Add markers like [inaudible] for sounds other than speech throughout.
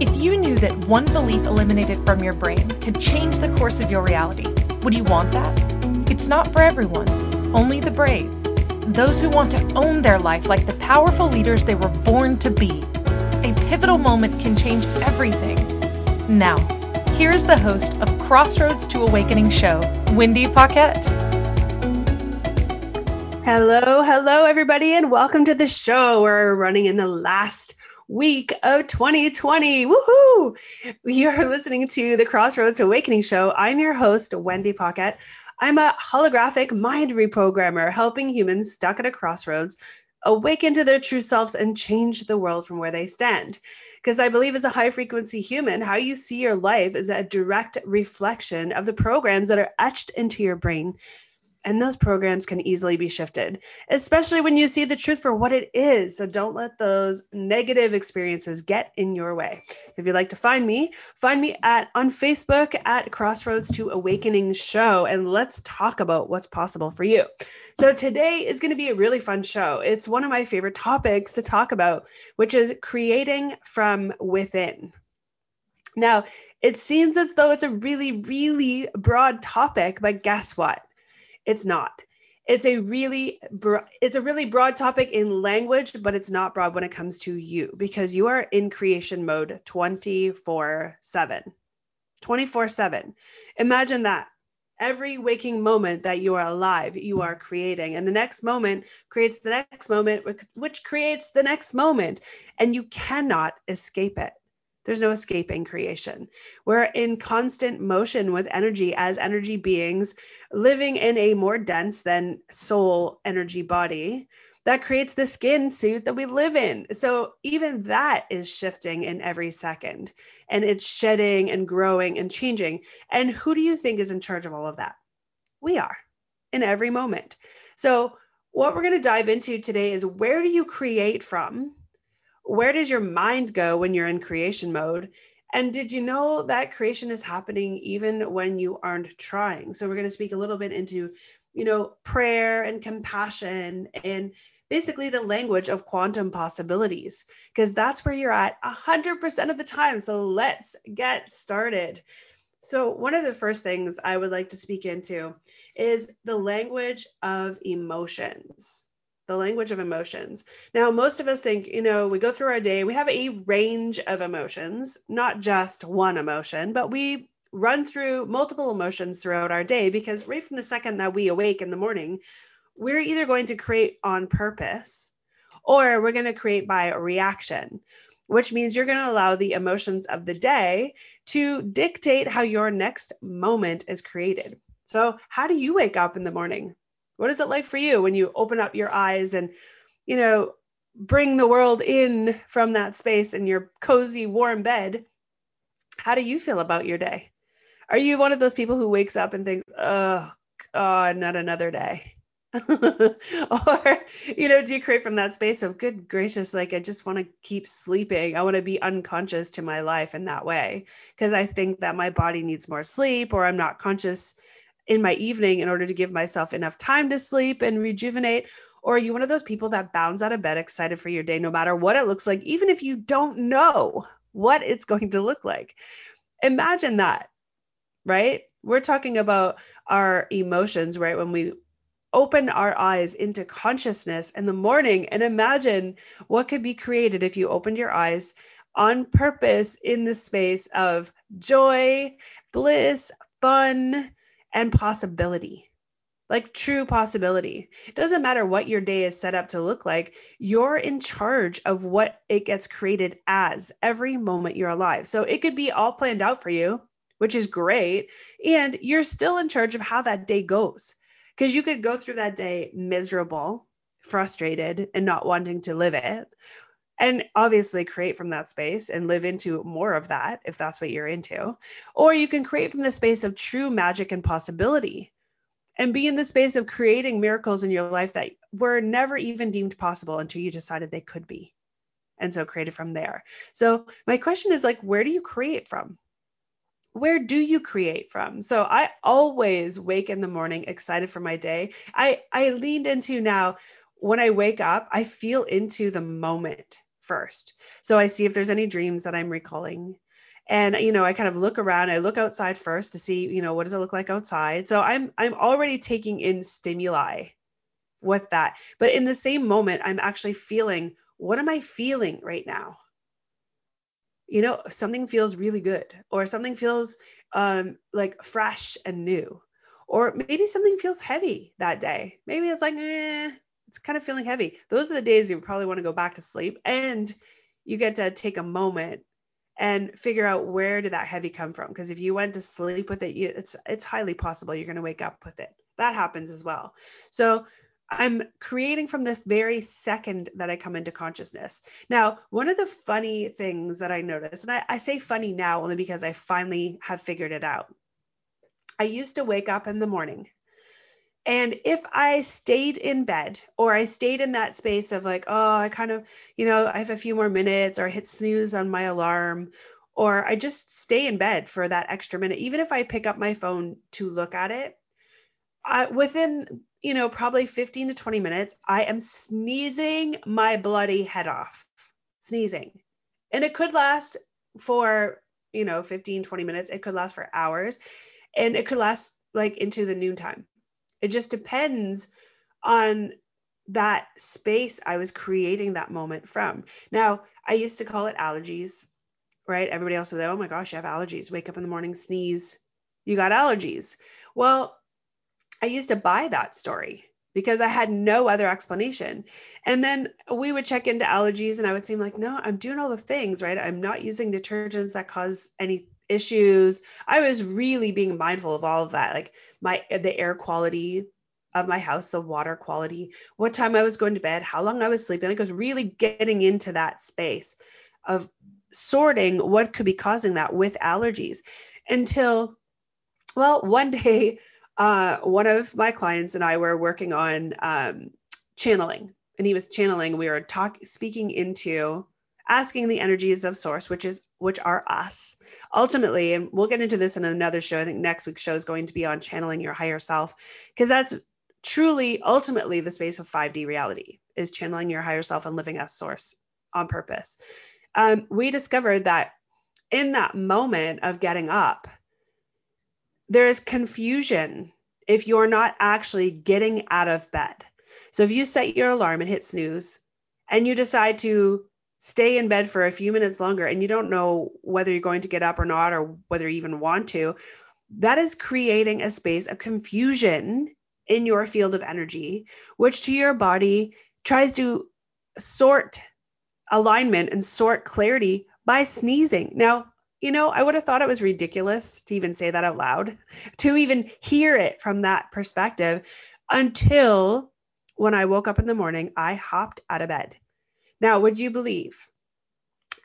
If you knew that one belief eliminated from your brain could change the course of your reality, would you want that? It's not for everyone, only the brave. Those who want to own their life like the powerful leaders they were born to be. A pivotal moment can change everything. Now, here's the host of Crossroads to Awakening show, Wendy Paquette. Hello, hello, everybody, and welcome to the show. We're running in the last week of 2020. Woohoo! You're listening to the Crossroads Awakening Show. I'm your host, Wendy Paquette. I'm a holographic mind reprogrammer helping humans stuck at a crossroads awaken to their true selves and change the world from where they stand. Because I believe as a high frequency human, how you see your life is a direct reflection of the programs that are etched into your brain and those programs can easily be shifted, especially when you see the truth for what it is. So don't let those negative experiences get in your way. If you'd like to find me, find me at on Facebook at Crossroads to Awakening Show and let's talk about what's possible for you. So today is going to be a really fun show. It's one of my favorite topics to talk about, which is creating from within. Now, it seems as though it's a really, really broad topic, but guess what? It's not. It's a really bro- it's a really broad topic in language, but it's not broad when it comes to you because you are in creation mode 24/7. 24/7. Imagine that. Every waking moment that you are alive, you are creating. And the next moment creates the next moment, which creates the next moment. And you cannot escape it. There's no escaping creation. We're in constant motion with energy as energy beings living in a more dense than soul energy body that creates the skin suit that we live in. So even that is shifting in every second and it's shedding and growing and changing. And who do you think is in charge of all of that? We are in every moment. So what we're going to dive into today is where do you create from? Where does your mind go when you're in creation mode? And did you know that creation is happening even when you aren't trying? So we're going to speak a little bit into, you know, prayer and compassion and basically the language of quantum possibilities because that's where you're at 100% of the time. So let's get started. So one of the first things I would like to speak into is the language of emotions the language of emotions. Now, most of us think, you know, we go through our day, we have a range of emotions, not just one emotion, but we run through multiple emotions throughout our day because right from the second that we awake in the morning, we're either going to create on purpose or we're going to create by reaction, which means you're going to allow the emotions of the day to dictate how your next moment is created. So, how do you wake up in the morning? What is it like for you when you open up your eyes and, you know, bring the world in from that space in your cozy, warm bed? How do you feel about your day? Are you one of those people who wakes up and thinks, oh, God, not another day? [laughs] or, you know, do you create from that space of good gracious, like I just want to keep sleeping. I want to be unconscious to my life in that way because I think that my body needs more sleep or I'm not conscious in my evening in order to give myself enough time to sleep and rejuvenate? Or are you one of those people that bounds out of bed excited for your day no matter what it looks like, even if you don't know what it's going to look like? Imagine that, right? We're talking about our emotions, right? When we open our eyes into consciousness in the morning and imagine what could be created if you opened your eyes on purpose in the space of joy, bliss, fun, and possibility like true possibility. It doesn't matter what your day is set up to look like, you're in charge of what it gets created as every moment you're alive. So it could be all planned out for you, which is great, and you're still in charge of how that day goes. Because you could go through that day miserable, frustrated, and not wanting to live it, and obviously create from that space and live into more of that if that's what you're into. Or you can create from the space of true magic and possibility and be in the space of creating miracles in your life that were never even deemed possible until you decided they could be. And so create it from there. So my question is like, where do you create from? Where do you create from? So I always wake in the morning excited for my day. I I leaned into now when I wake up, I feel into the moment first. So I see if there's any dreams that I'm recalling. And you know, I kind of look around, I look outside first to see, you know, what does it look like outside? So I'm I'm already taking in stimuli with that. But in the same moment, I'm actually feeling what am I feeling right now? You know, something feels really good, or something feels um, like fresh and new, or maybe something feels heavy that day. Maybe it's like, eh, it's kind of feeling heavy. Those are the days you probably want to go back to sleep, and you get to take a moment and figure out where did that heavy come from because if you went to sleep with it you, it's it's highly possible you're going to wake up with it that happens as well so I'm creating from this very second that I come into consciousness. Now, one of the funny things that I noticed, and I, I, say funny now only because I finally have figured it out. I used to wake up in the morning. And if I stayed in bed or I stayed in that space of like, oh, I kind of, you know, I have a few more minutes or I hit snooze on my alarm, or I just stay in bed for that extra minute, even if I pick up my phone to look at it, I, within you know, probably 15 to 20 minutes, I am sneezing my bloody head off. Sneezing. And it could last for, you know, 15, 20 minutes. It could last for hours. And it could last like into the noontime. It just depends on that space I was creating that moment from. Now, I used to call it allergies, right? Everybody else would say, oh my gosh, you have allergies. Wake up in the morning, sneeze, you got allergies. Well, I used to buy that story because I had no other explanation. And then we would check into allergies and I would seem like, no, I'm doing all the things, right? I'm not using detergents that cause any issues. I was really being mindful of all of that, like my the air quality of my house, the water quality, what time I was going to bed, how long I was sleeping. Like I was really getting into that space of sorting what could be causing that with allergies until well, one day uh, one of my clients and I were working on um, channeling, and he was channeling. We were talking speaking into asking the energies of source, which is which are us. Ultimately, and we'll get into this in another show. I think next week's show is going to be on channeling your higher self, because that's truly ultimately the space of 5D reality is channeling your higher self and living as source on purpose. Um, we discovered that in that moment of getting up, there is confusion if you're not actually getting out of bed. So if you set your alarm and hit snooze and you decide to stay in bed for a few minutes longer and you don't know whether you're going to get up or not or whether you even want to, that is creating a space of confusion in your field of energy, which to your body tries to sort alignment and sort clarity by sneezing. Now, you know, I would have thought it was ridiculous to even say that out loud, to even hear it from that perspective until when I woke up in the morning, I hopped out of bed. Now, would you believe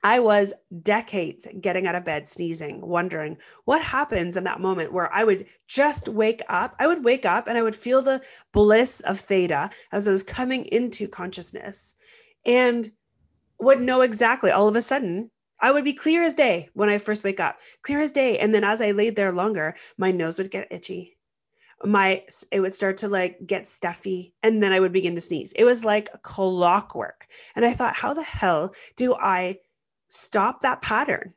I was decades getting out of bed, sneezing, wondering what happens in that moment where I would just wake up. I would wake up and I would feel the bliss of theta as I was coming into consciousness and would know exactly all of a sudden I would be clear as day when I first wake up, clear as day. And then as I laid there longer, my nose would get itchy. My it would start to like get stuffy and then I would begin to sneeze. It was like clockwork. And I thought, how the hell do I stop that pattern?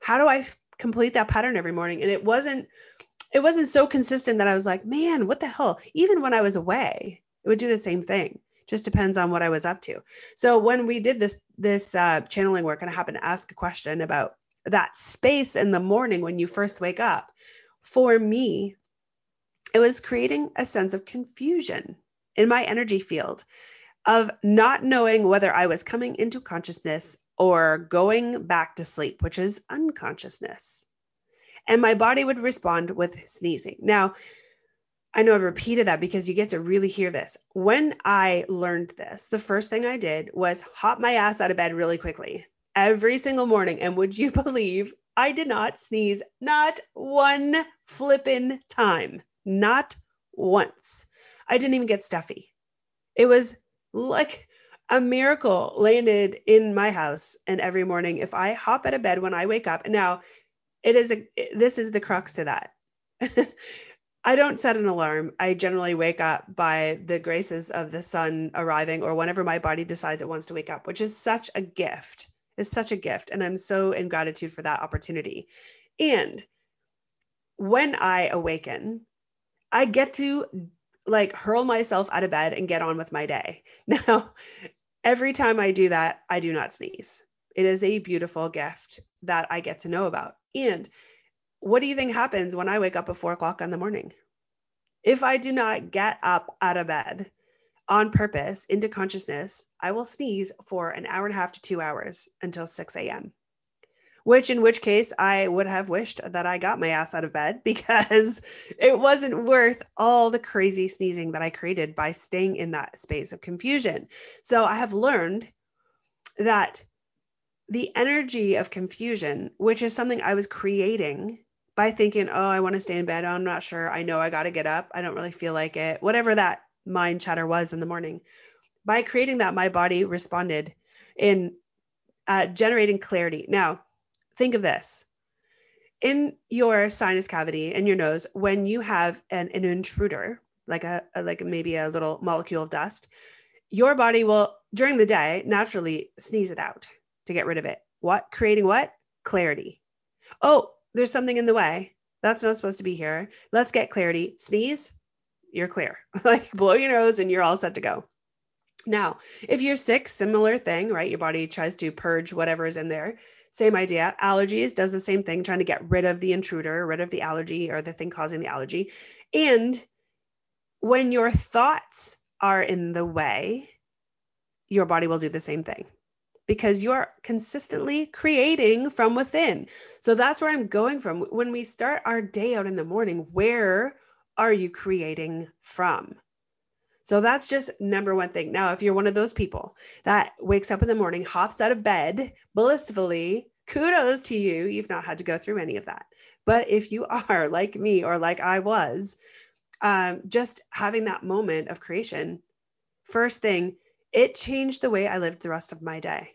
How do I complete that pattern every morning? And it wasn't it wasn't so consistent that I was like, man, what the hell? Even when I was away, it would do the same thing just depends on what I was up to. So when we did this this uh, channeling work, and I happened to ask a question about that space in the morning when you first wake up, for me, it was creating a sense of confusion in my energy field of not knowing whether I was coming into consciousness or going back to sleep, which is unconsciousness. And my body would respond with sneezing. Now, I know I've repeated that because you get to really hear this. When I learned this, the first thing I did was hop my ass out of bed really quickly every single morning. And would you [laughs] believe I did not sneeze not one flippin' time? Not once. I didn't even get stuffy. It was like a miracle landed in my house. And every morning, if I hop out of bed when I wake up, now it is a this is the crux to that. [laughs] I don't set an alarm. I generally wake up by the graces of the sun arriving or whenever my body decides it wants to wake up, which is such a gift. It's such a gift. And I'm so in gratitude for that opportunity. And when I awaken, I get to like hurl myself out of bed and get on with my day. [laughs] Now, every time I do that, I do not sneeze. It is a beautiful gift that I get to know about. And what do you think happens when I wake up at four o'clock in the morning? If I do not get up out of bed on purpose into consciousness, I will sneeze for an hour and a half to two hours until 6 a.m. Which, in which case, I would have wished that I got my ass out of bed [laughs] because it wasn't worth all the crazy sneezing that I created by staying in that space of confusion. So I have learned that the energy of confusion, which is something I was creating by thinking, oh, I want to stay in bed. I'm not sure. I know I got to get up. I don't really feel like it. Whatever that mind chatter was in the morning. By creating that, my body responded in uh, generating clarity. Now, think of this in your sinus cavity in your nose, when you have an, an intruder, like a, a like maybe a little molecule of dust, your body will during the day naturally sneeze it out to get rid of it. What? Creating what? Clarity. Oh, there's something in the way. That's not supposed to be here. Let's get clarity. Sneeze, you're clear. [laughs] like blow your nose and you're all set to go. Now, if you're sick, similar thing, right? Your body tries to purge whatever is in there. Same idea. Allergies does the same thing, trying to get rid of the intruder, rid of the allergy or the thing causing the allergy. And when your thoughts are in the way, your body will do the same thing because you're consistently creating from within. So that's where I'm going from. When we start our day out in the morning, where are you creating from? So that's just number one thing. Now, if you're one of those people that wakes up in the morning, hops out of bed blissfully, kudos to you. You've not had to go through any of that. But if you are [laughs] like me or like I was, um, just having that moment of creation, first thing, it changed the way I lived the rest of my day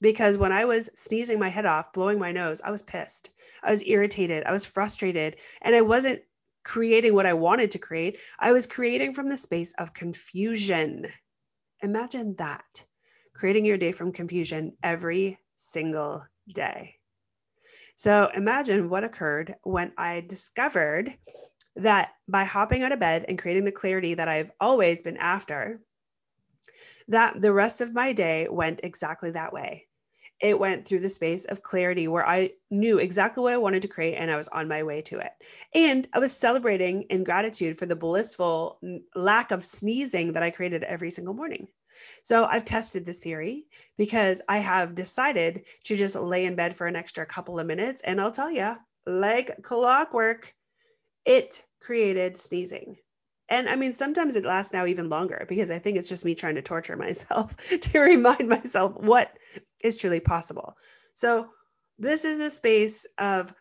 because when I was sneezing my head off, blowing my nose, I was pissed. I was irritated. I was frustrated. And I wasn't creating what I wanted to create. I was creating from the space of confusion. Imagine that creating your day from confusion every single day. So imagine what occurred when I discovered that by hopping out of bed and creating the clarity that I've always been after, that the rest of my day went exactly that way it went through the space of clarity where I knew exactly what I wanted to create and I was on my way to it. And I was celebrating in gratitude for the blissful lack of sneezing that I created every single morning. So I've tested this theory because I have decided to just lay in bed for an extra couple of minutes. And I'll tell you, like clockwork, it created sneezing. And I mean, sometimes it lasts now even longer because I think it's just me trying to torture [laughs] myself to remind myself what is truly possible. So, this is the space of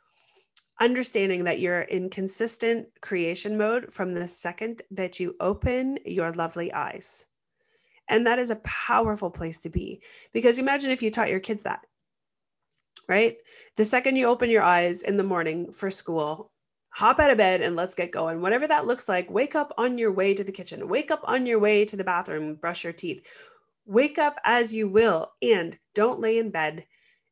understanding that you're in consistent creation mode from the second that you open your lovely eyes. And that is a powerful place to be because imagine if you taught your kids that, right? The second you open your eyes in the morning for school, hop out of bed and let's get going. Whatever that looks like, wake up on your way to the kitchen, wake up on your way to the bathroom, brush your teeth, Wake up as you will and don't lay in bed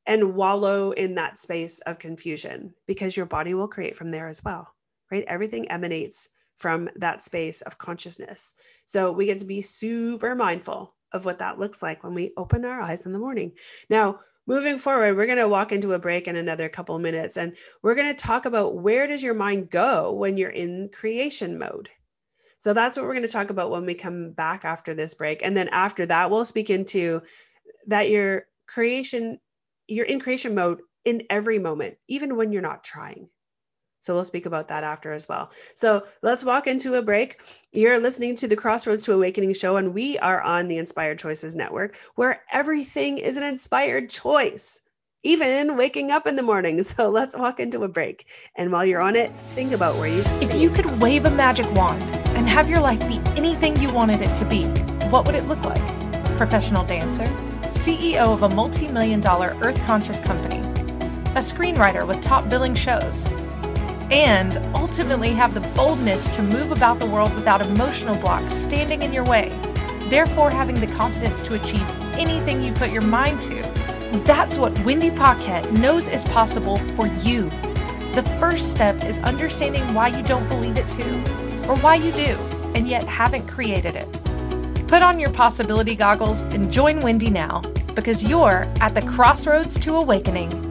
and wallow in that space of confusion because your body will create from there as well, right? Everything emanates from that space of consciousness. So we get to be super mindful of what that looks like when we open our eyes in the morning. Now, moving forward, we're going to walk into a break in another couple minutes and we're going to talk about where does your mind go when you're in creation mode? So that's what we're going to talk about when we come back after this break. And then after that, we'll speak into that your creation, you're in creation mode in every moment, even when you're not trying. So we'll speak about that after as well. So let's walk into a break. You're listening to the Crossroads to Awakening show, and we are on the Inspired Choices Network, where everything is an inspired choice, even waking up in the morning. [laughs] So let's walk into a break. And while you're on it, think about where you. If you could wave a magic wand and have your life be anything you wanted it to be, what would it look like? Professional dancer, CEO of a multi million dollar earth conscious company, a screenwriter with top billing shows, and ultimately have the boldness to move about the world without emotional blocks standing in your way, therefore having the confidence to achieve anything you put your mind to. That's what Wendy Paquette knows is possible for you. The first step is understanding why you don't believe it too, or why you do, and yet haven't created it. Put on your possibility goggles and join Wendy now, because you're at the crossroads to awakening.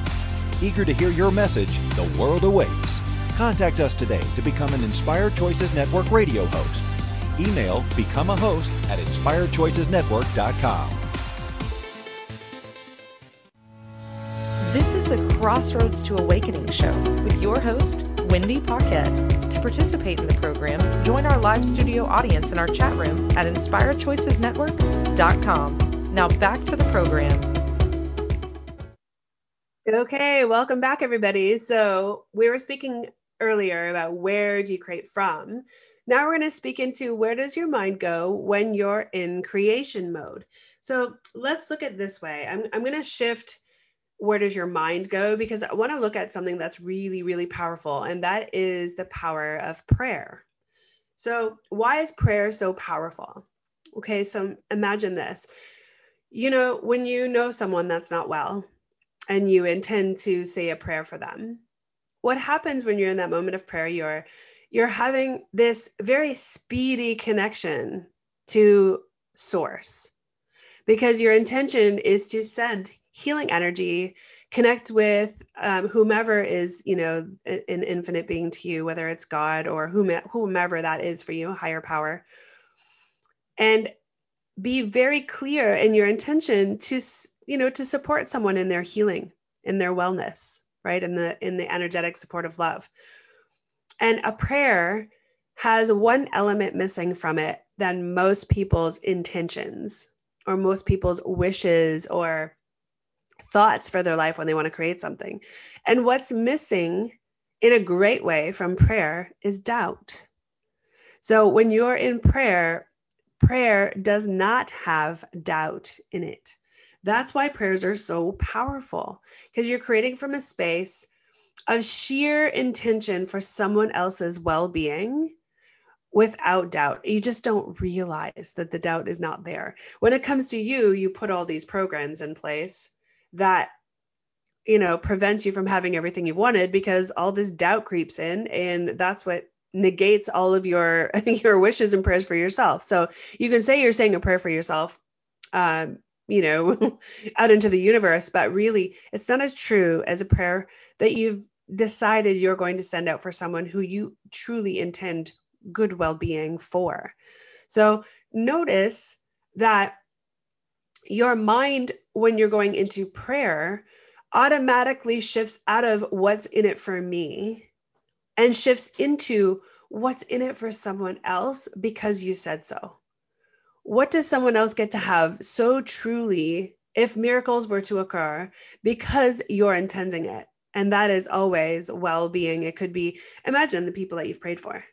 Eager to hear your message, the world awaits. Contact us today to become an Inspired Choices Network radio host. Email become a host at inspiredchoicesnetwork.com. This is the Crossroads to Awakening show with your host, Wendy Paquette. To participate in the program, join our live studio audience in our chat room at inspiredchoicesnetwork.com. Now back to the program. Okay, welcome back, everybody. So, we were speaking earlier about where do you create from. Now, we're going to speak into where does your mind go when you're in creation mode. So, let's look at this way. I'm, I'm going to shift where does your mind go because I want to look at something that's really, really powerful, and that is the power of prayer. So, why is prayer so powerful? Okay, so imagine this. You know, when you know someone that's not well, and you intend to say a prayer for them. What happens when you're in that moment of prayer? You're you're having this very speedy connection to source because your intention is to send healing energy connect with um, whomever is you know an infinite being to you whether it's god or whomever that is for you higher power and be very clear in your intention to you know, to support someone in their healing, in their wellness, right? In the in the energetic support of love. And a prayer has one element missing from it than most people's intentions or most people's wishes or thoughts for their life when they want to create something. And what's missing in a great way from prayer is doubt. So when you're in prayer, prayer does not have doubt in it. That's why prayers are so powerful because you're creating from a space of sheer intention for someone else's well being without doubt. You just don't realize that the doubt is not there. When it comes to you, you put all these programs in place that you know prevents you from having everything you've wanted because all this doubt creeps in and that's what negates all of your [laughs] your wishes and prayers for yourself so you can say you're saying a prayer for yourself um, you know, [laughs] out into the universe, but really it's not as true as a prayer that you've decided you're going to send out for someone who you truly intend good well-being for. So notice that your mind when you're going into prayer automatically shifts out of what's in it for me and shifts into what's in it for someone else because you said so what does someone else get to have so truly if miracles were to occur because you're intending it? And that is always well being. It could be, imagine the people that you've prayed for,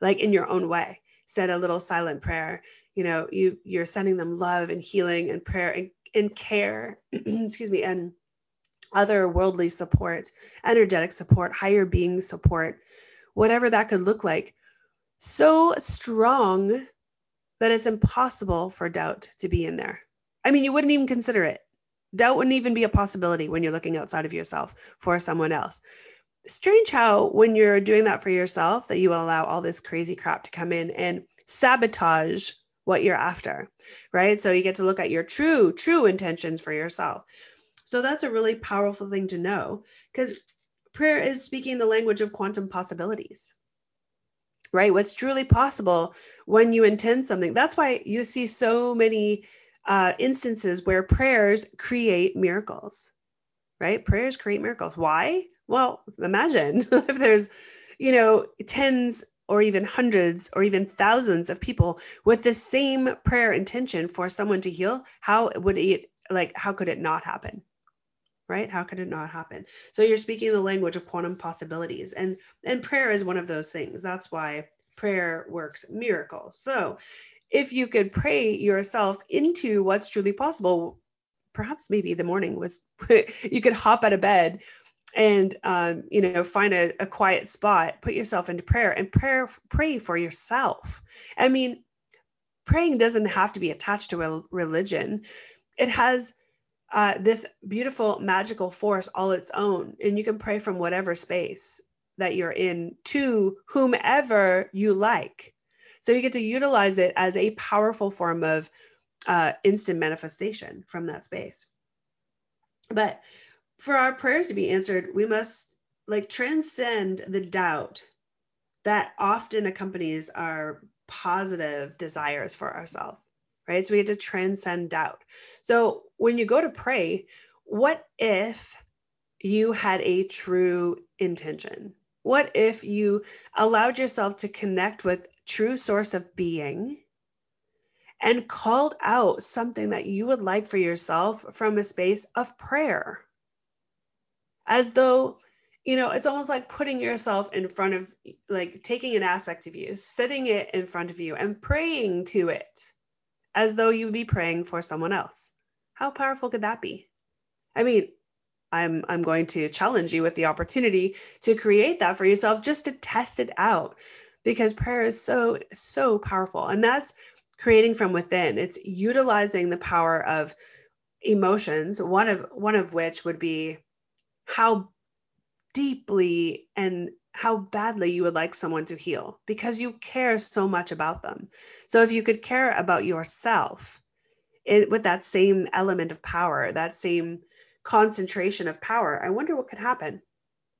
like in your own way. Said a little silent prayer. You know, you you're sending them love and healing and prayer and, and care, [clears throat] excuse me, and other worldly support, energetic support, higher being support, whatever that could look like. So strong that it's impossible for doubt to be in there. I mean, you wouldn't even consider it. Doubt wouldn't even be a possibility when you're looking outside of yourself for someone else. Strange how, when you're doing that for yourself, that you allow all this crazy crap to come in and sabotage what you're after, right? So you get to look at your true, true intentions for yourself. So that's a really powerful thing to know because prayer is speaking the language of quantum possibilities right? What's truly possible when you intend something. That's why you see so many uh, instances where prayers create miracles. right? Prayers create miracles. Why? Well, imagine [laughs] if there's, you know, tens or even hundreds or even thousands of people with the same prayer intention for someone to heal, how would it like how could it not happen? Right? How could it not happen? So you're speaking the language of quantum possibilities and and prayer is one of those things. That's why prayer works miracles. So if you could pray yourself into what's truly possible, perhaps maybe the morning was [laughs] you could hop out of bed and um, you know find a, a quiet spot put yourself into prayer and prayer pray for yourself i mean praying doesn't have to be attached to a religion it has uh, this beautiful magical force all its own and you can pray from whatever space that you're in to whomever you like. So you get to utilize it as a powerful form of uh, instant manifestation from that space. But for our prayers to be answered, we must like transcend the doubt that often accompanies our positive desires for ourselves, right? So we have to transcend doubt. So when you go to pray, what if you had a true intention? What if you allowed yourself to connect with true source of being and called out something that you would like for yourself from a space of prayer? as though you know it's almost like putting yourself in front of like taking an aspect of you sitting it in front of you and praying to it as though you would be praying for someone else. How powerful could that be? I mean i'm i'm going to challenge you with the opportunity to create that for yourself just to test it out because prayer is so so powerful. And that's creating from within. It's utilizing the power of emotions one of one of which would be how deeply and how badly you would like someone to heal because you care so much about them. So if you could care about yourself it, with that same element of power, that same concentration of power, I wonder what could happen,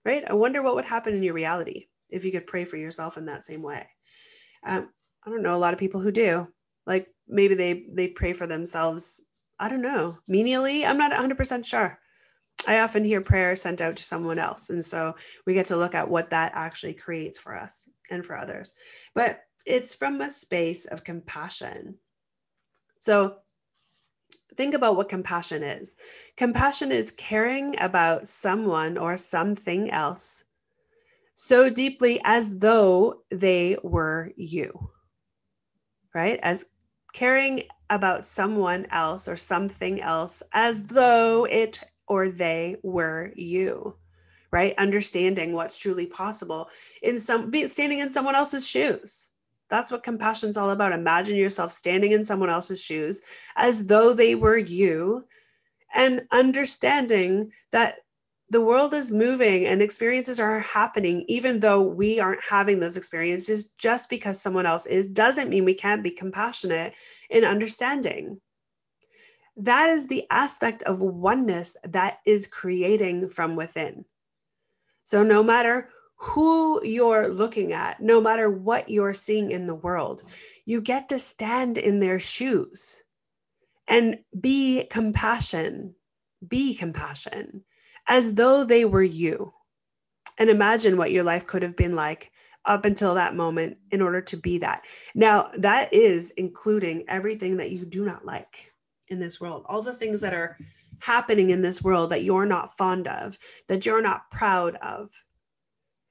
right? I wonder what would happen in your reality if you could pray for yourself in that same way. Um, I don't know a lot of people who do. Like maybe they they pray for themselves. I don't know menially. I'm not 100% sure. I often hear prayer sent out to someone else. And so we get to look at what that actually creates for us and for others. But it's from a space of compassion. So think about what compassion is compassion is caring about someone or something else so deeply as though they were you, right? As caring about someone else or something else as though it or they were you right? Understanding what's truly possible in some be standing in someone else's shoes. That's what compassion is all about. Imagine yourself standing in someone else's shoes as though they were you and understanding that the world is moving and experiences are happening even though we aren't having those experiences. Just because someone else is doesn't mean we can't be compassionate in understanding that is the aspect of oneness that is creating from within. So, no matter who you're looking at, no matter what you're seeing in the world, you get to stand in their shoes and be compassion, be compassion as though they were you. And imagine what your life could have been like up until that moment in order to be that. Now, that is including everything that you do not like in this world, all the things that are happening in this world that you're not fond of, that you're not proud of.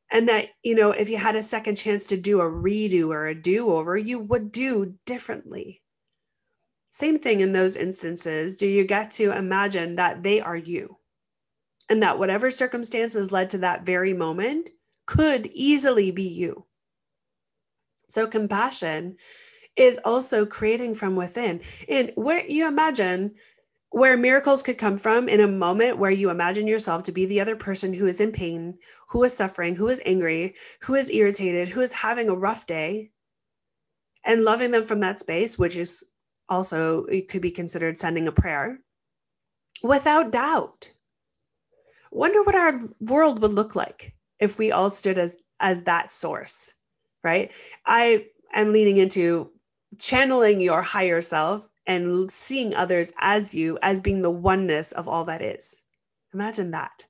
And that, you know, if you had a second chance to do a redo or a do over, you would do differently. Same thing in those instances. Do you get to imagine that they are you? And that whatever circumstances led to that very moment could easily be you. So, compassion is also creating from within. And where you imagine where miracles could come from in a moment where you imagine yourself to be the other person who is in pain, who is suffering, who is angry, who is irritated, who is having a rough day, and loving them from that space, which is also, it could be considered sending a prayer, without doubt. Wonder what our world would look like if we all stood as as that source, right? I am leaning into channeling your higher self and seeing others as you as being the oneness of all that is Imagine that.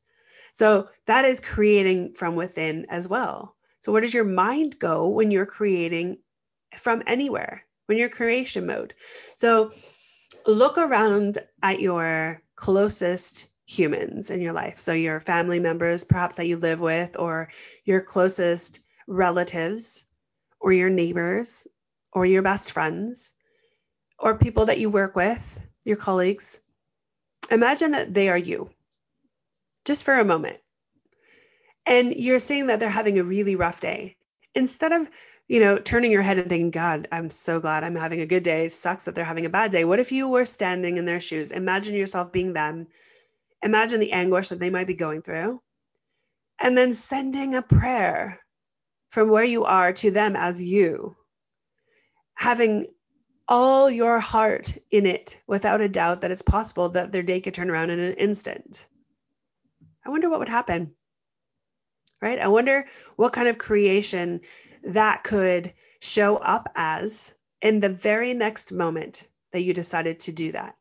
So that is creating from within as well. So where does your mind go when you're creating from anywhere? When you're creation mode. So look around at your closest humans in your life. So your family members, perhaps that you live with, or your closest relatives, or your neighbors, or your best friends, or people that you work with, your colleagues. Imagine that they are you just for a moment. And you're seeing that they're having a really rough day. Instead of, you know, turning your head and thinking, God, I'm so glad I'm having a good day. It sucks that they're having a bad day. What if you were standing in their shoes? Imagine yourself being them. Imagine the anguish that they might be going through. And then sending a prayer from where you are to them as you, having all your heart in it without a doubt that it's possible that their day could turn around in an instant. I wonder what would happen. Right? I wonder what kind of creation that could show up as in the very next moment that you decided to do that.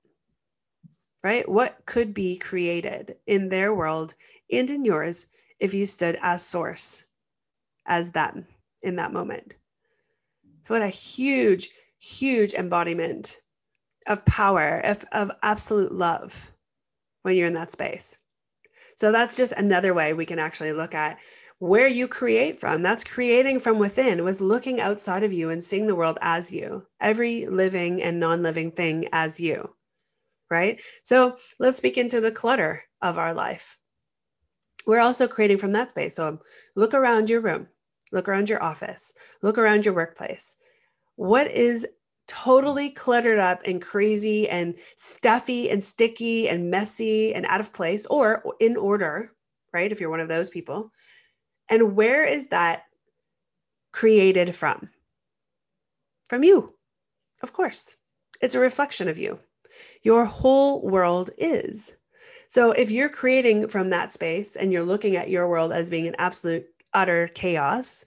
Right? What could be created in their world and in yours if you stood as source, as them in that moment? What a huge, huge embodiment of power, of, of absolute love when you're in that space. So that's just another way we can actually look at where you create from. That's creating from within, was looking outside of you and seeing the world as you, every living and non living thing as you, right? So let's speak into the clutter of our life. We're also creating from that space. So look around your room, look around your office, look around your workplace. What is totally cluttered up and crazy and stuffy and sticky and messy and out of place or in order, right? If you're one of those people. And where is that created from? From you, of course. It's a reflection of you. Your whole world is. So if you're creating from that space and you're looking at your world as being an absolute utter chaos,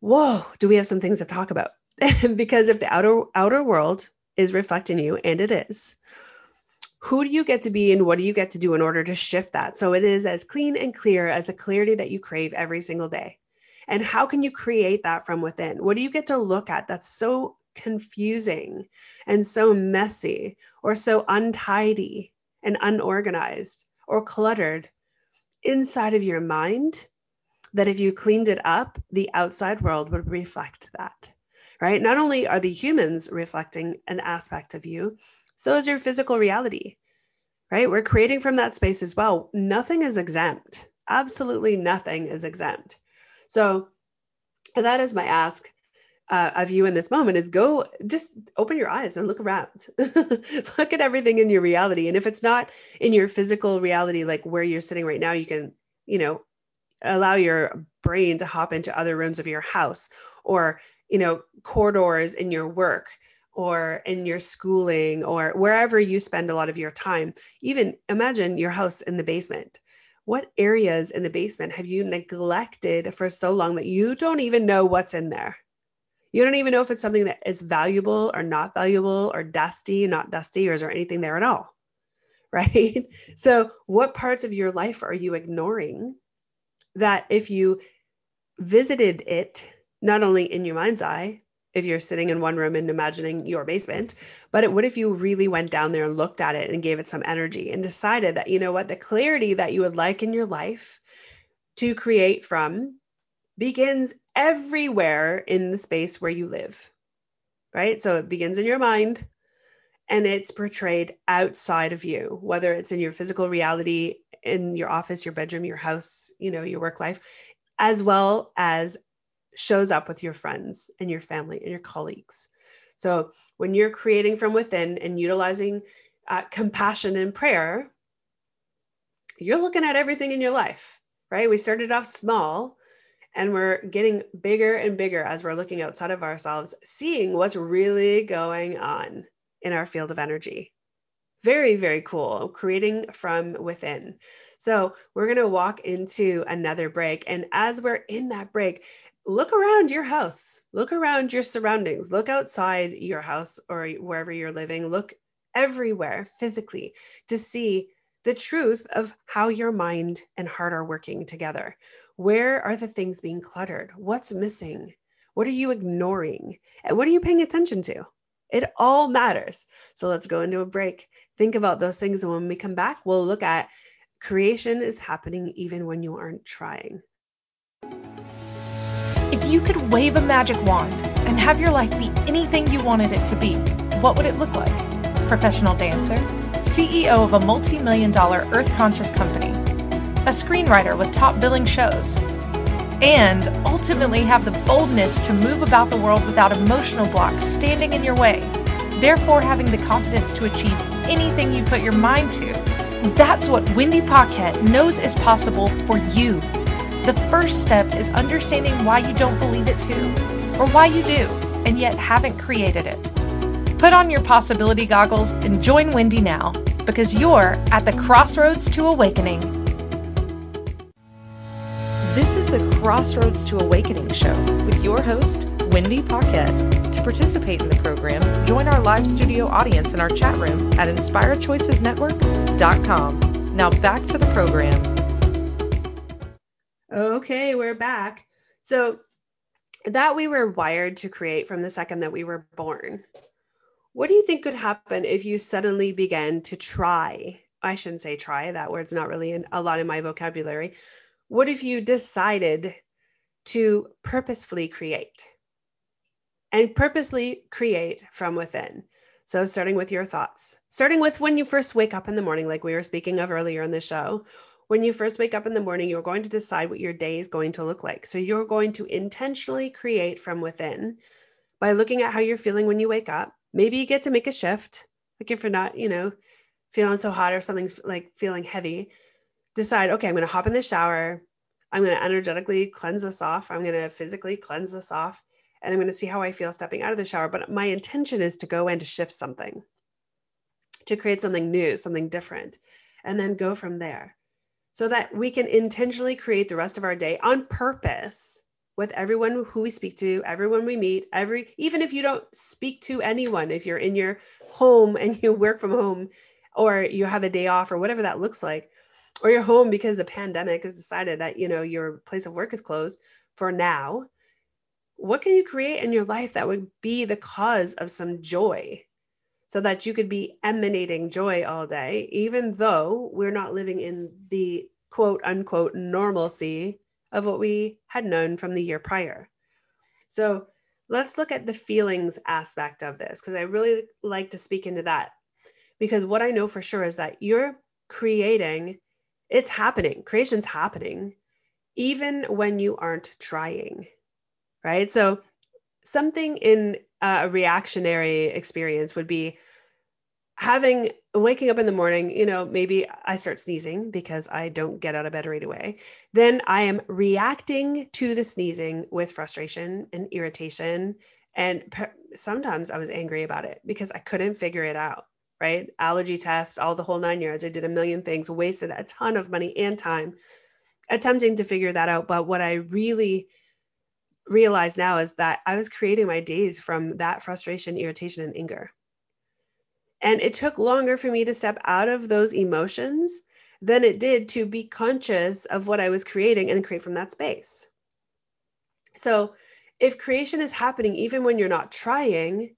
whoa, do we have some things to talk about? [laughs] because if the outer outer world is reflecting you, and it is, who do you get to be and what do you get to do in order to shift that so it is as clean and clear as the clarity that you crave every single day? And how can you create that from within? What do you get to look at that's so confusing and so messy or so untidy and unorganized or cluttered inside of your mind that if you cleaned it up, the outside world would reflect that? right? Not only are the humans reflecting an aspect of you, so is your physical reality, right? We're creating from that space as well. Nothing is exempt. Absolutely nothing is exempt. So that is my ask uh, of you in this moment is go just open your eyes and look around [laughs] look at everything in your reality and if it's not in your physical reality like where you're sitting right now you can you know allow your brain to hop into other rooms of your house or you know, corridors in your work or in your schooling or wherever you spend a lot of your time. Even imagine your house in the basement. What areas in the basement have you neglected for so long that you don't even know what's in there? You don't even know if it's something that is valuable or not valuable or dusty, not dusty, or is there anything there at all? [laughs] Right? So, what parts of your life are you ignoring that if you visited it not only in your mind's eye, if you're sitting in one room and imagining your basement, but what if you really went down there and looked at it and gave it some energy and decided that, you know what, the clarity that you would like in your life to create from begins everywhere in the space where you live, right? So it begins in your mind and it's portrayed outside of you, whether it's in your physical reality, in your office, your bedroom, your house, you know, your work life, as well as shows up with your friends and your family and your colleagues. So when you're creating from within and utilizing uh, compassion and prayer, you're looking at everything in your life, right? We started off small and we're getting bigger and bigger as we're looking outside of ourselves, seeing what's really going on in our field of energy. Very, very cool. Creating from within. So, we're going to walk into another break. And as we're in that break, look around your house, look around your surroundings, look outside your house or wherever you're living, look everywhere physically to see the truth of how your mind and heart are working together. Where are the things being cluttered? What's missing? What are you ignoring? And what are you paying attention to? It all matters. So let's go into a break. Think about those things. And when we come back, we'll look at creation is happening even when you aren't trying. If you could wave a magic wand and have your life be anything you wanted it to be, what would it look like? Professional dancer, CEO of a multi million dollar earth conscious company, a screenwriter with top billing shows, and ultimately have the boldness to move about the world without emotional blocks standing in your way, therefore having the confidence to achieve anything you put your mind to. That's what Wendy Paquette knows is possible for you. The first step is understanding why you don't believe it too, or why you do, and yet haven't created it. Put on your possibility goggles and join Wendy now, because you're at the crossroads to awakening. This is the Crossroads to Awakening show with your host, Wendy Paquette. To participate in the program, join our live studio audience in our chat room at inspirechoicesnetwork.com. Now back to the program. Okay, we're back. So, that we were wired to create from the second that we were born. What do you think could happen if you suddenly began to try? I shouldn't say try, that word's not really in, a lot in my vocabulary what if you decided to purposefully create and purposely create from within? So, starting with your thoughts, starting with when you first wake up in the morning, like we were speaking of earlier in the show. When you first wake up in the morning, you're going to decide what your day is going to look like. So, you're going to intentionally create from within by looking at how you're feeling when you wake up. Maybe you get to make a shift, like if you're not, you know, feeling so hot or something's like feeling heavy, decide, okay, I'm going to hop in the shower. I'm going to energetically cleanse this off. I'm going to physically cleanse this off. And I'm going to see how I feel stepping out of the shower. But my intention is to go in to shift something, to create something new, something different, and then go from there so that we can intentionally create the rest of our day on purpose with everyone who we speak to, everyone we meet, every even if you don't speak to anyone, if you're in your home and [laughs] you work from home or you have a day off or whatever that looks like, or you're home because the pandemic has decided that you know your place of work is closed for now what can you create in your life that would be the cause of some joy so that you could be emanating joy all day even though we're not living in the quote unquote normalcy of what we had known from the year prior? So let's look at the feelings aspect of this because i really like to speak into that because what i know for sure is that you're creating it's happening. Creation's happening even when you aren't trying, right? So something in a reactionary experience would be having waking up in the morning, you know, maybe I start sneezing because I don't get out of bed right away. Then I am reacting to the sneezing with frustration and irritation. And sometimes I was angry about it because I couldn't figure it out right? Allergy tests, all the whole nine yards. I did a million things, wasted a ton of money and time attempting to figure that out. But what I really realize now is that I was creating my days from that frustration, irritation, and anger. And it took longer for me to step out of those emotions than it did to be conscious of what I was creating and create from that space. So, if creation is happening even when you're not trying,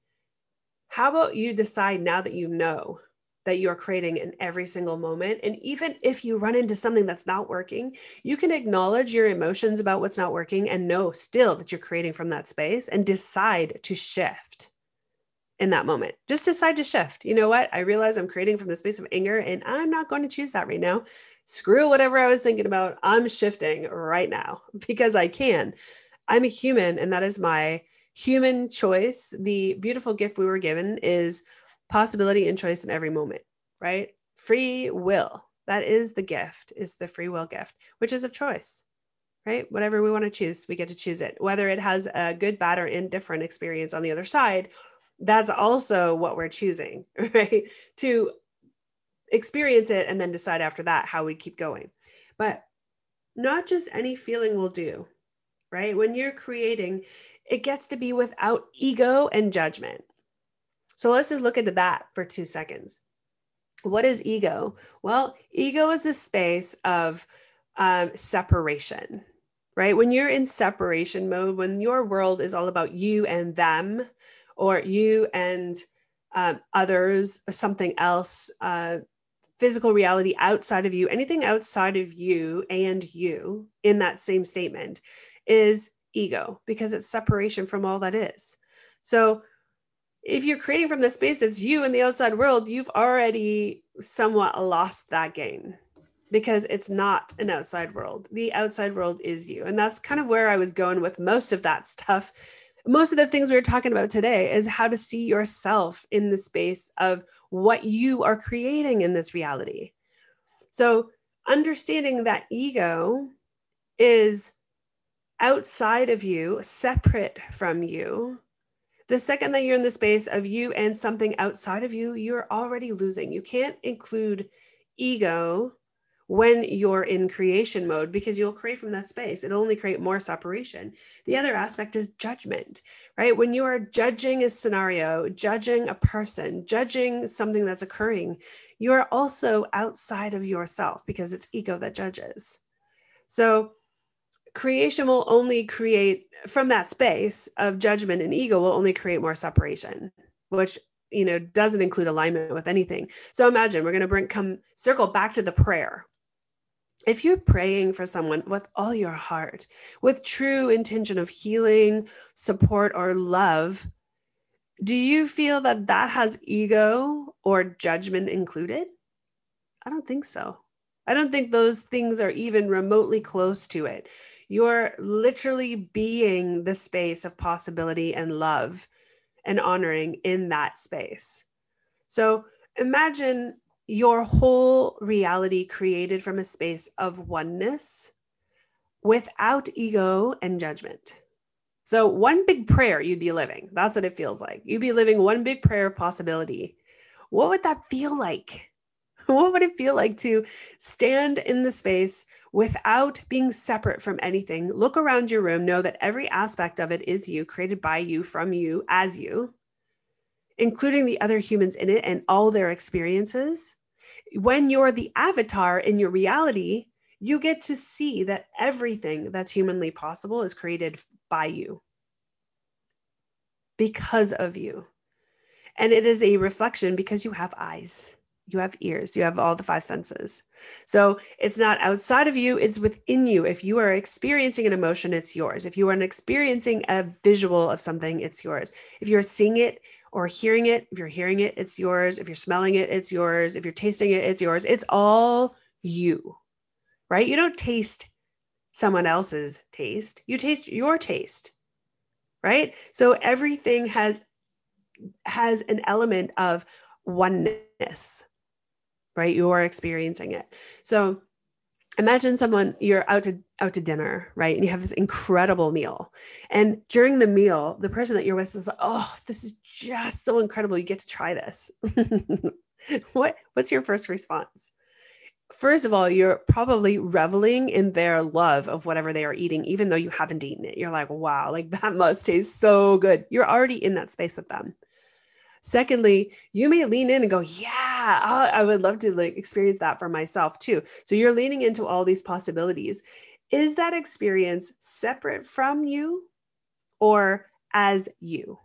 how about you decide now that you know that you're creating in every single moment? And even if you run into something that's not working, you can acknowledge your emotions about what's not working and know still that you're creating from that space and decide to shift in that moment. Just decide to shift. You know what? I realize I'm creating from the space of anger and I'm not going to choose that right now. Screw whatever I was thinking about. I'm shifting right now [laughs] because I can. I'm a human and that is my human choice, the beautiful gift we were given is possibility and choice in every moment, right? Free will. That is the gift, is the free will gift, which is of choice, right? Whatever we want to choose, we get to choose it. Whether it has a good, bad, or indifferent experience on the other side, that's also what we're choosing, [laughs] right? To experience it and then decide after that how we keep going. But not just any feeling will do, right? When you're creating, it gets to be without ego and judgment. So let's just look into that for two seconds. what is ego? Well, ego is the space of um, separation, right? When you're in separation mode, when your world is all about you and them, or you and um, others, or something else, uh, physical reality outside of you, anything outside of you and you in that same statement is ego because it's separation from all that is. So if you're creating from the space that's you in the outside world, you've already somewhat lost that game because it's not an outside world. The outside world is you. And that's kind of where I was going with most of that stuff. Most of the things we were talking about today is how to see yourself in the space of what you are creating in this reality. So, understanding that ego is outside of you, separate from you, the second that you're in the space of you and something outside of you, you're already losing. You can't include ego when you're in creation mode because you'll create from that space. It'll only create more separation. The other aspect is judgment, right? When you are judging a scenario, judging a person, judging something that's occurring, you are also outside of yourself because it's ego that judges. So creation will only create from that space of judgment and ego will only create more separation which you know doesn't include alignment with anything. So imagine we're going to bring come circle back to the prayer. If you're praying for someone with all your heart with true intention of healing support or love do you feel that that has ego or judgment included? I don't think so. I don't think those things are even remotely close to it you're literally being the space of possibility and love and honoring in that space. So imagine your whole reality created from a space of oneness without ego and judgment. So, one big prayer you'd be living. That's what it feels like. You'd be living one big prayer of possibility. What would that feel like? [laughs] What would it feel like to stand in the space without being separate from anything. Look around your room, know that every aspect of it is you, created by you, from you, as you, including the other humans in it and all their experiences. When you're the avatar in your reality, you get to see that everything that's humanly possible is created by you because of you. And it is a reflection because you have eyes you have ears, you have all the five senses. So it's not outside of you, it's within you. If you are experiencing an emotion, it's yours. If you are experiencing a visual of something, it's yours. If you're seeing it or hearing it, if you're hearing it, it's yours. If you're smelling it, it's yours. If you're tasting it, it's yours. It's all you, right? You don't taste someone else's taste, you taste your taste, right? So everything has has an element of oneness right? You are experiencing it. So imagine someone you're out to out to dinner, right? And you have this incredible meal. And during the meal, the person that you're with is like, "Oh, this is just so incredible. You get to try this." [laughs] what what's your first response? First of all, you're probably reveling in their love of whatever they are eating, even though you haven't eaten it. You're like, wow, like that must taste so good. You're already in that space with them. Secondly, you may lean in and go, yeah, I would love to like experience that for myself too. So you're leaning into all these possibilities. Is that experience separate from you or as you?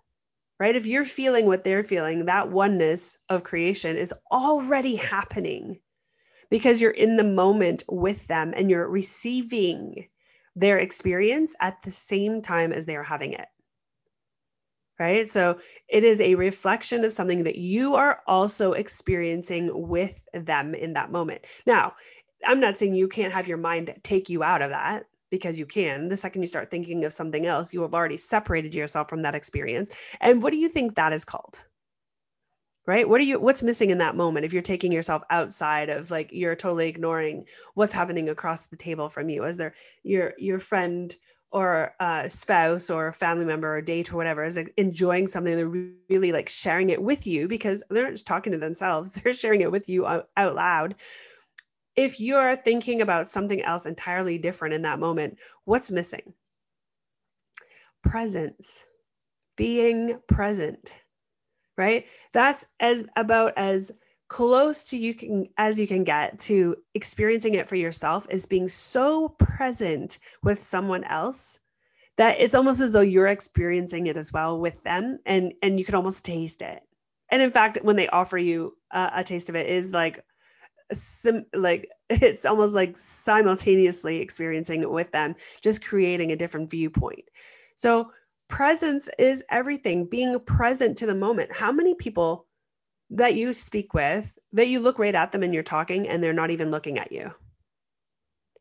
Right? If you're feeling what they're feeling, that oneness of creation is already happening because you're in the moment with them and you're receiving their experience at the same time as they are having it right? So it is a reflection of something that you are also experiencing with them in that moment. Now, I'm not saying you can't have your mind take you out of that because you can. The second you start thinking of something else, you have already separated yourself from that experience. And what do you think that is called? Right? What are you what's missing in that moment if you're taking yourself outside of like you're totally ignoring what's happening across the table from you? Is there your your friend or a spouse or a family member or date or whatever is like enjoying something they're really like sharing it with you because they're not just talking to themselves. [laughs] They're sharing it with you out loud. If you're thinking about something else entirely different in that moment what's missing? Presence. Being present right? That's as about as close to you can as you can get to experiencing it for yourself is being so present with someone else that it's almost as though you're experiencing it as well with them and and you can almost taste it. And in fact when they offer you a taste of it is like sim- like [laughs] it's almost like simultaneously experiencing it with them just creating a different viewpoint. So presence is everything. Being present to the moment. How many people that you speak with that you look right at them and you're talking and they're not even looking at you?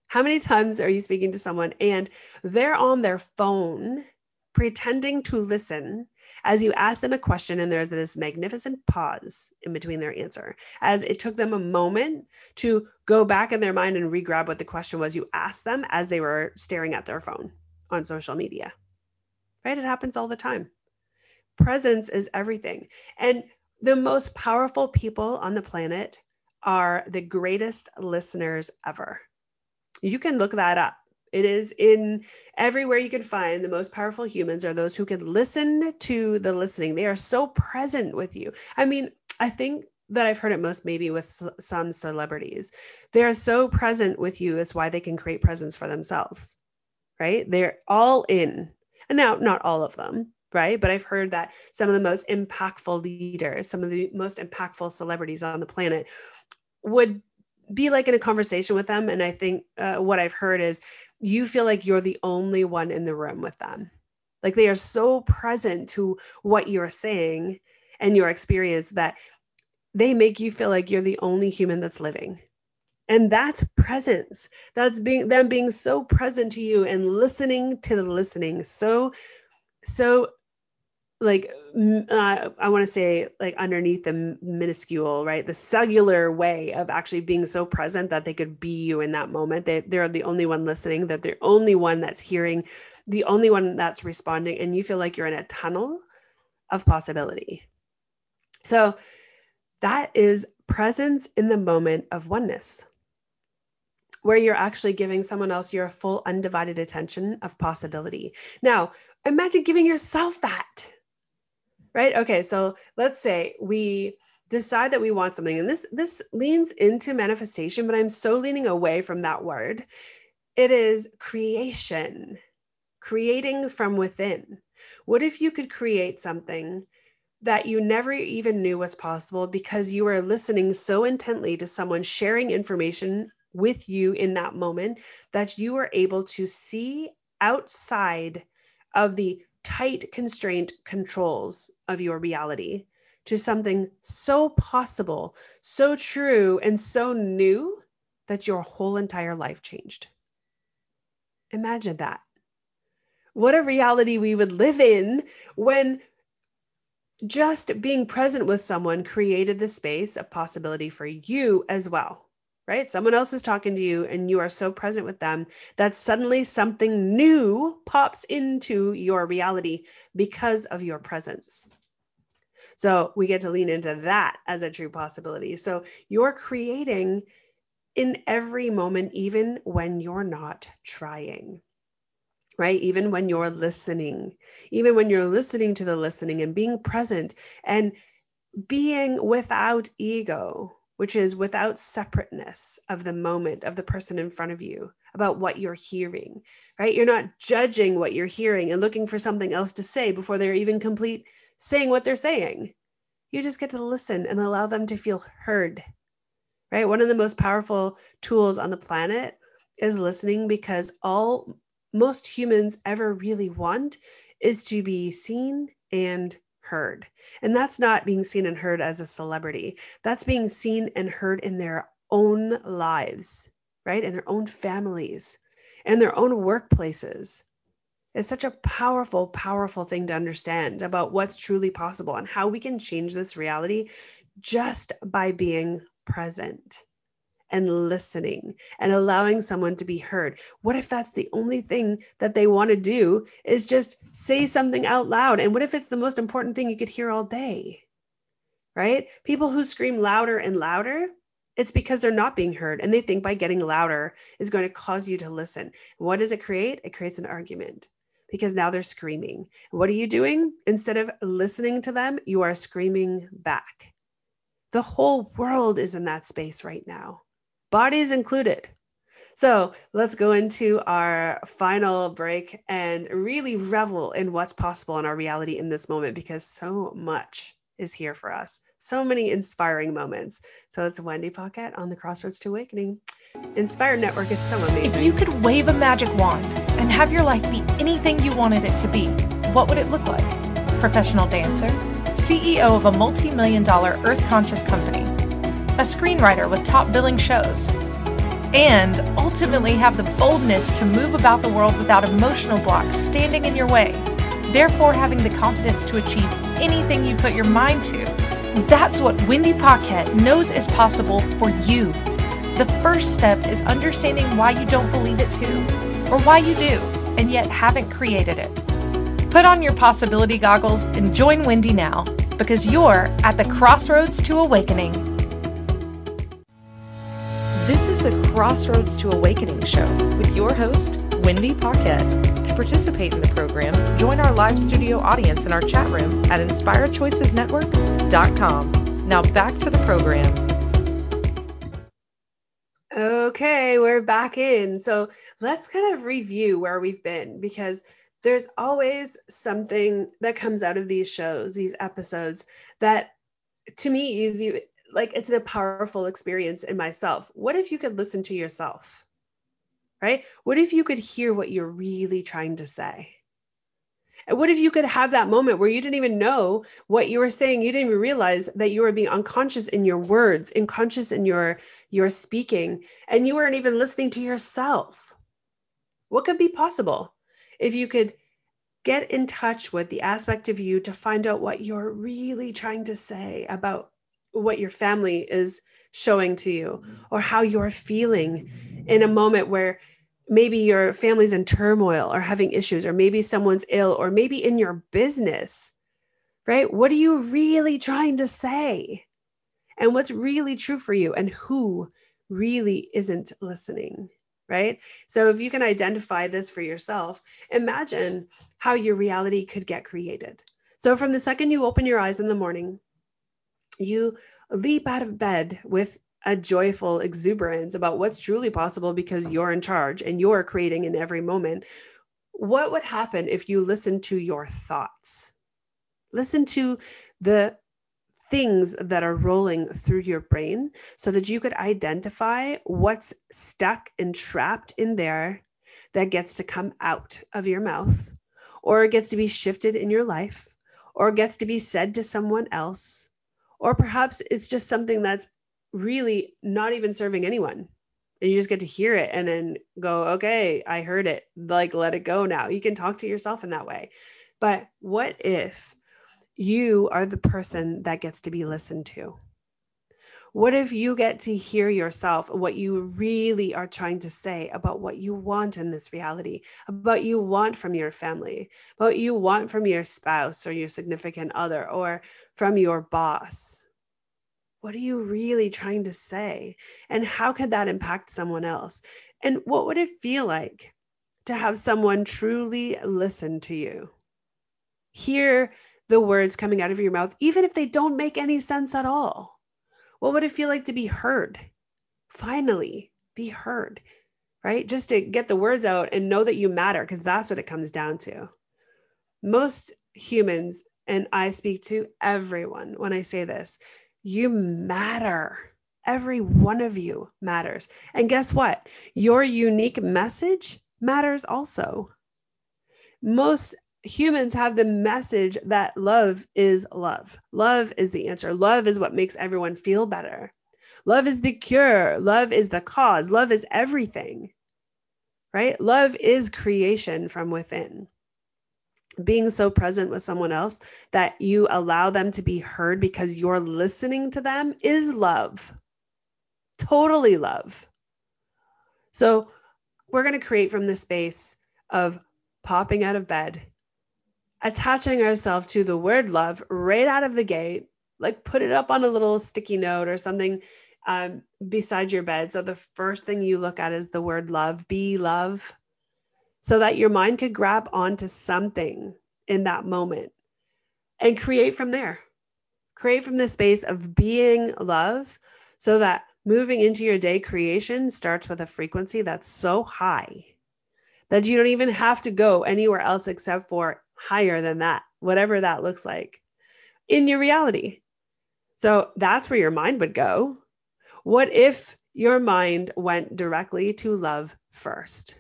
How many times are you speaking to someone and they're on their phone pretending to listen as you ask them a question and there's this magnificent pause in between their answer as it took them a moment to go back in their mind and re-grab what the question was you asked them as they were staring at their phone on social media? Right? It happens all the time. Presence is everything. And the most powerful people on the planet are the greatest listeners ever. You can look that up. It is in everywhere you can find the most powerful humans are those who can listen to the listening. They are so present with you. I mean, I think that I've heard it most maybe with some celebrities. They are so present with you. That's why they can create presence for themselves, right? They're all in. And now, not all of them, right? But I've heard that some of the most impactful leaders, some of the most impactful celebrities on the planet would be like in a conversation with them. And I think uh, what I've heard is you feel like you're the only one in the room with them. Like they are so present to what you're saying and your experience that they make you feel like you're the only human that's living. And that's presence. That's being them being so present to you and listening to the listening so so like uh, I want to say like underneath the minuscule, right? The cellular way of actually being so present that they could be you in that moment. They they're the only one listening, that they're the only one that's hearing, the only one that's responding, and you feel like you're in a tunnel of possibility. So that is presence in the moment of oneness, where you're actually giving someone else your full undivided attention of possibility. Now, imagine giving yourself that right? Okay, so let's say we decide that we want something and this this leans into manifestation, but I'm so leaning away from that word. It is creation. Creating from within. What if you could create something that you never even knew was possible because you were listening so intently to someone sharing information with you in that moment that you were able to see outside of the tight constraint controls of your reality to something so possible, so true, and so new that your whole entire life changed. Imagine that. What a reality we would live in when just being present with someone created the space of possibility for you as well right? Someone else is talking to you and you are so present with them that suddenly something new pops into your reality because of your presence. So we get to lean into that as a true possibility. So you're creating in every moment, even when you're not trying, right? Even when you're listening, even when you're listening to the listening and being present and being without ego, which is without separateness of the moment of the person in front of you about what you're hearing, right? You're not judging what you're hearing and looking for something else to say before they're even complete saying what they're saying. You just get to listen and allow them to feel heard, right? One of the most powerful tools on the planet is listening because all most humans ever really want is to be seen and heard. And that's not being seen and heard as a celebrity. That's being seen and heard in their own lives, right? In their own families, in their own workplaces. It's such a powerful, powerful thing to understand about what's truly possible and how we can change this reality just by being present and listening and allowing someone to be heard. What if that's the only thing that they want to do is just say something out loud? And what if it's the most important thing you could hear all day? Right? People who scream louder and louder, it's because they're not being heard and they think by getting louder is going to cause you to listen. What does it create? It creates an argument because now they're screaming. What are you doing? Instead of listening to them, you are screaming back The whole world is in that space right now, bodies included. So let's go into our final break and really revel in what's possible in our reality in this moment because so much is here for us. So many inspiring moments. So it's Wendy Paquette on the Crossroads to Awakening. Inspire Network is so amazing. If you could wave a magic wand and have your life be anything you wanted it to be, what would it look like? Professional dancer, CEO of a multi million dollar earth conscious company, a screenwriter with top billing shows, and ultimately have the boldness to move about the world without emotional blocks standing in your way, therefore having the confidence to achieve anything you put your mind to. That's what Wendy Paquette knows is possible for you. The first step is understanding why you don't believe it too, or why you do, and yet haven't created it. Put on your possibility goggles and join Wendy now, because you're at the crossroads to awakening. Crossroads to Awakening show with your host, Wendy Paquette. To participate in the program, join our live studio audience in our chat room at inspirechoicesnetwork.com. Now back to the program. Okay, we're back in. So let's kind of review where we've been because there's always something that comes out of these shows, these episodes that to me is like it's a powerful experience in myself. What if you could listen to yourself? Right? What if you could hear what you're really trying to say? And what if you could have that moment where you didn't even know what you were saying? You didn't even realize that you were being unconscious in your words, unconscious in your your speaking, and you weren't even listening to yourself. What could be possible if you could get in touch with the aspect of you to find out what you're really trying to say about what your family is showing to you mm-hmm. or how you're feeling in a moment where maybe your family's in turmoil or having issues or maybe someone's ill or maybe in your business right? What are you really trying to say? And what's really true for you and who really isn't listening right? So if you can identify this for yourself imagine how your reality could get created. So from the second you open your eyes in the morning you leap out of bed with a joyful exuberance about what's truly possible because you're in charge and you're creating in every moment, what would happen if you listen to your thoughts? Listen to the things that are rolling through your brain so that you could identify what's stuck and trapped in there that gets to come out of your mouth or gets to be shifted in your life or gets to be said to someone else or perhaps it's just something that's really not even serving anyone. And you just get to hear it and then go, okay, I heard it. Like, let it go now. You can talk to yourself in that way. But what if you are the person that gets to be listened to? What if you get to hear yourself, what you really are trying to say about what you want in this reality, about you want from your family, what you want from your spouse or your significant other or from your boss? What are you really trying to say? And how could that impact someone else? And what would it feel like to have someone truly listen to you? Hear the words coming out of your mouth, even if they don't make any sense at all. What would it feel like to be heard? Finally, be heard, right? Just to get the words out and know that you matter, because that's what it comes down to. Most humans, and I speak to everyone when I say this, you matter. Every one of you matters. And guess what? Your unique message matters also. Most humans have the message that love is love. Love is the answer. Love is what makes everyone feel better. Love is the cure. Love is the cause. Love is everything. Right? Love is creation from within. Being so present with someone else that you allow them to be heard because you're listening to them is love. Totally love. So, we're going to create from this space of popping out of bed attaching ourselves to the word love right out of the gate, like put it up on a little sticky note or something um, beside your bed. So the first thing you look at is the word love, be love, so that your mind could grab onto something in that moment and create from there. Create from the space of being love so that moving into your day creation starts with a frequency that's so high that you don't even have to go anywhere else except for higher than that, whatever that looks like in your reality. So that's where your mind would go. What if your mind went directly to love first?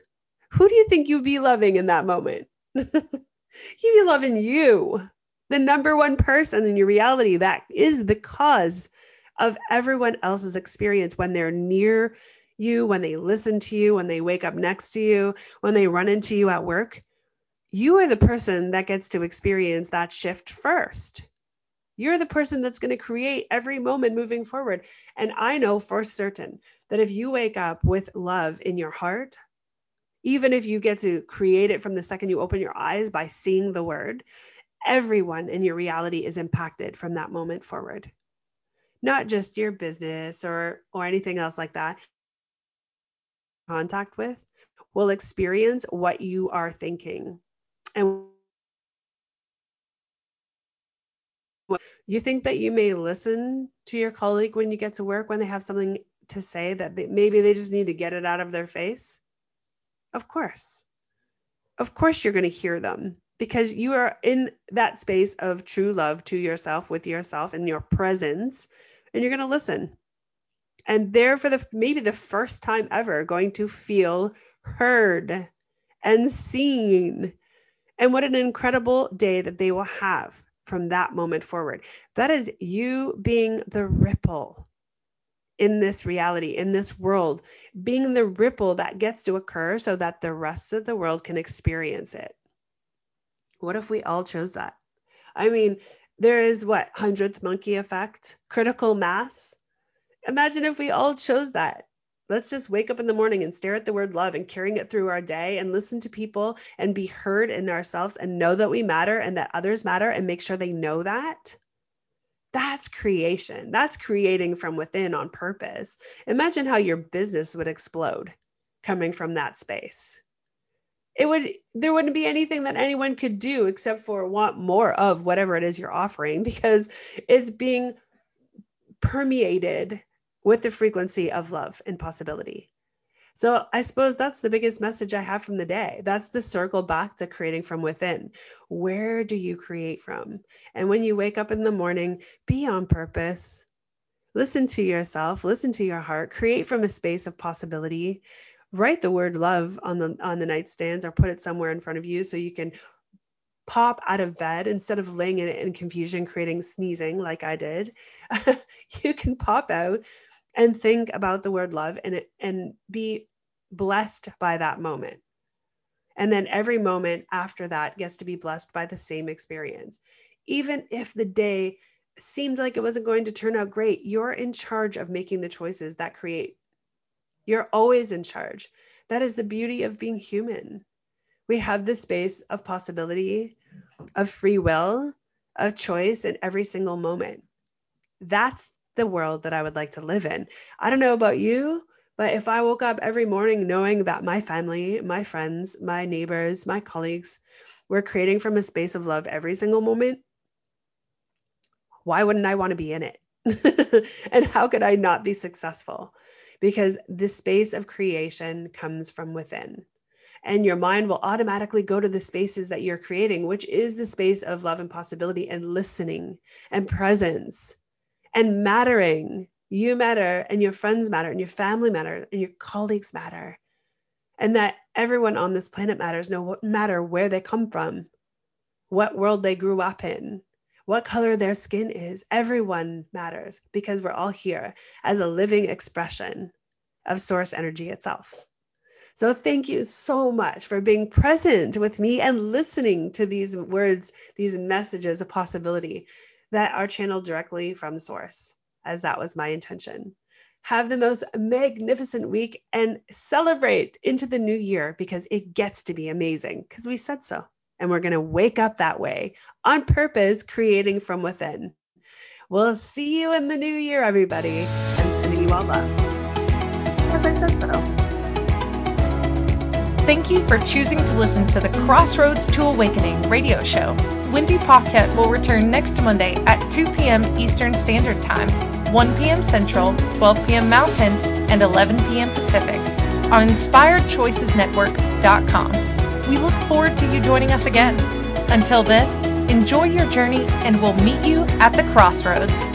Who do you think you'd be loving in that moment? [laughs] you'd be loving you, the number one person in your reality that is the cause of everyone else's experience when they're near you, when they listen to you, when they wake up next to you, when they run into you at work. You are the person that gets to experience that shift first. You're the person that's going to create every moment moving forward. And I know for certain that if you wake up with love in your heart, even if you get to create it from the second you open your eyes by seeing the word, everyone in your reality is impacted from that moment forward not just your business or or anything else like that contact with will experience what you are thinking and you think that you may listen to your colleague when you get to work when they have something to say that they, maybe they just need to get it out of their face of course of course you're going to hear them because you are in that space of true love to yourself with yourself and your presence and you're going to listen. And they're for the maybe the first time ever going to feel heard and seen. And what an incredible day that they will have from that moment forward. That is you being the ripple in this reality, in this world, being the ripple that gets to occur so that the rest of the world can experience it. What if we all chose that? I mean, there is what hundredth monkey effect critical mass imagine if we all chose that let's just wake up in the morning and stare at the word love and carrying it through our day and listen to people and be heard in ourselves and know that we matter and that others matter and make sure they know that. That's creation. That's creating from within on purpose. Imagine how your business would explode coming from that space. It would there wouldn't be anything that anyone could do except for want more of whatever it is you're offering because it's being permeated with the frequency of love and possibility. So I suppose that's the biggest message I have from the day. That's the circle back to creating from within. Where do you create from? And when you wake up in the morning, be on purpose. Listen to yourself, listen to your heart, create from a space of possibility write the word love on the on the nightstand or put it somewhere in front of you so you can pop out of bed instead of laying in it in confusion creating sneezing like I did [laughs] you can pop out and think about the word love and and be blessed by that moment and then every moment after that gets to be blessed by the same experience even if the day seemed like it wasn't going to turn out great you're in charge of making the choices that create you're always in charge. That is the beauty of being human. We have the space of possibility, of free will, of choice in every single moment. That's the world that I would like to live in. I don't know about you, but if I woke up every morning knowing that my family, my friends, my neighbors, my colleagues were creating from a space of love every single moment, why wouldn't I want to be in it? [laughs] and how could I not be successful? because the space of creation comes from within. And your mind will automatically go to the spaces that you're creating, which is the space of love and possibility and listening and presence and mattering. You matter, and your friends matter, and your family matter, and your colleagues matter. And that everyone on this planet matters, no matter where they come from, what world they grew up in, what color their skin is. Everyone matters because we're all here as a living expression of source energy itself. So thank you so much for being present with me and listening to these words, these messages of possibility that are channeled directly from source, as that was my intention. Have the most magnificent week and celebrate into the new year because it gets to be amazing because we said so and we're going to wake up that way on purpose, creating from within. We'll see you in the new year, everybody, and sending you all love. As I said so. Thank you for choosing to listen to the Crossroads to Awakening radio show. Wendy Paquette will return next Monday at 2 p.m. Eastern Standard Time, 1 p.m. Central, 12 p.m. Mountain, and 11 p.m. Pacific on InspiredChoicesNetwork.com. We look forward to you joining us again. Until then, enjoy your journey and we'll meet you at the crossroads.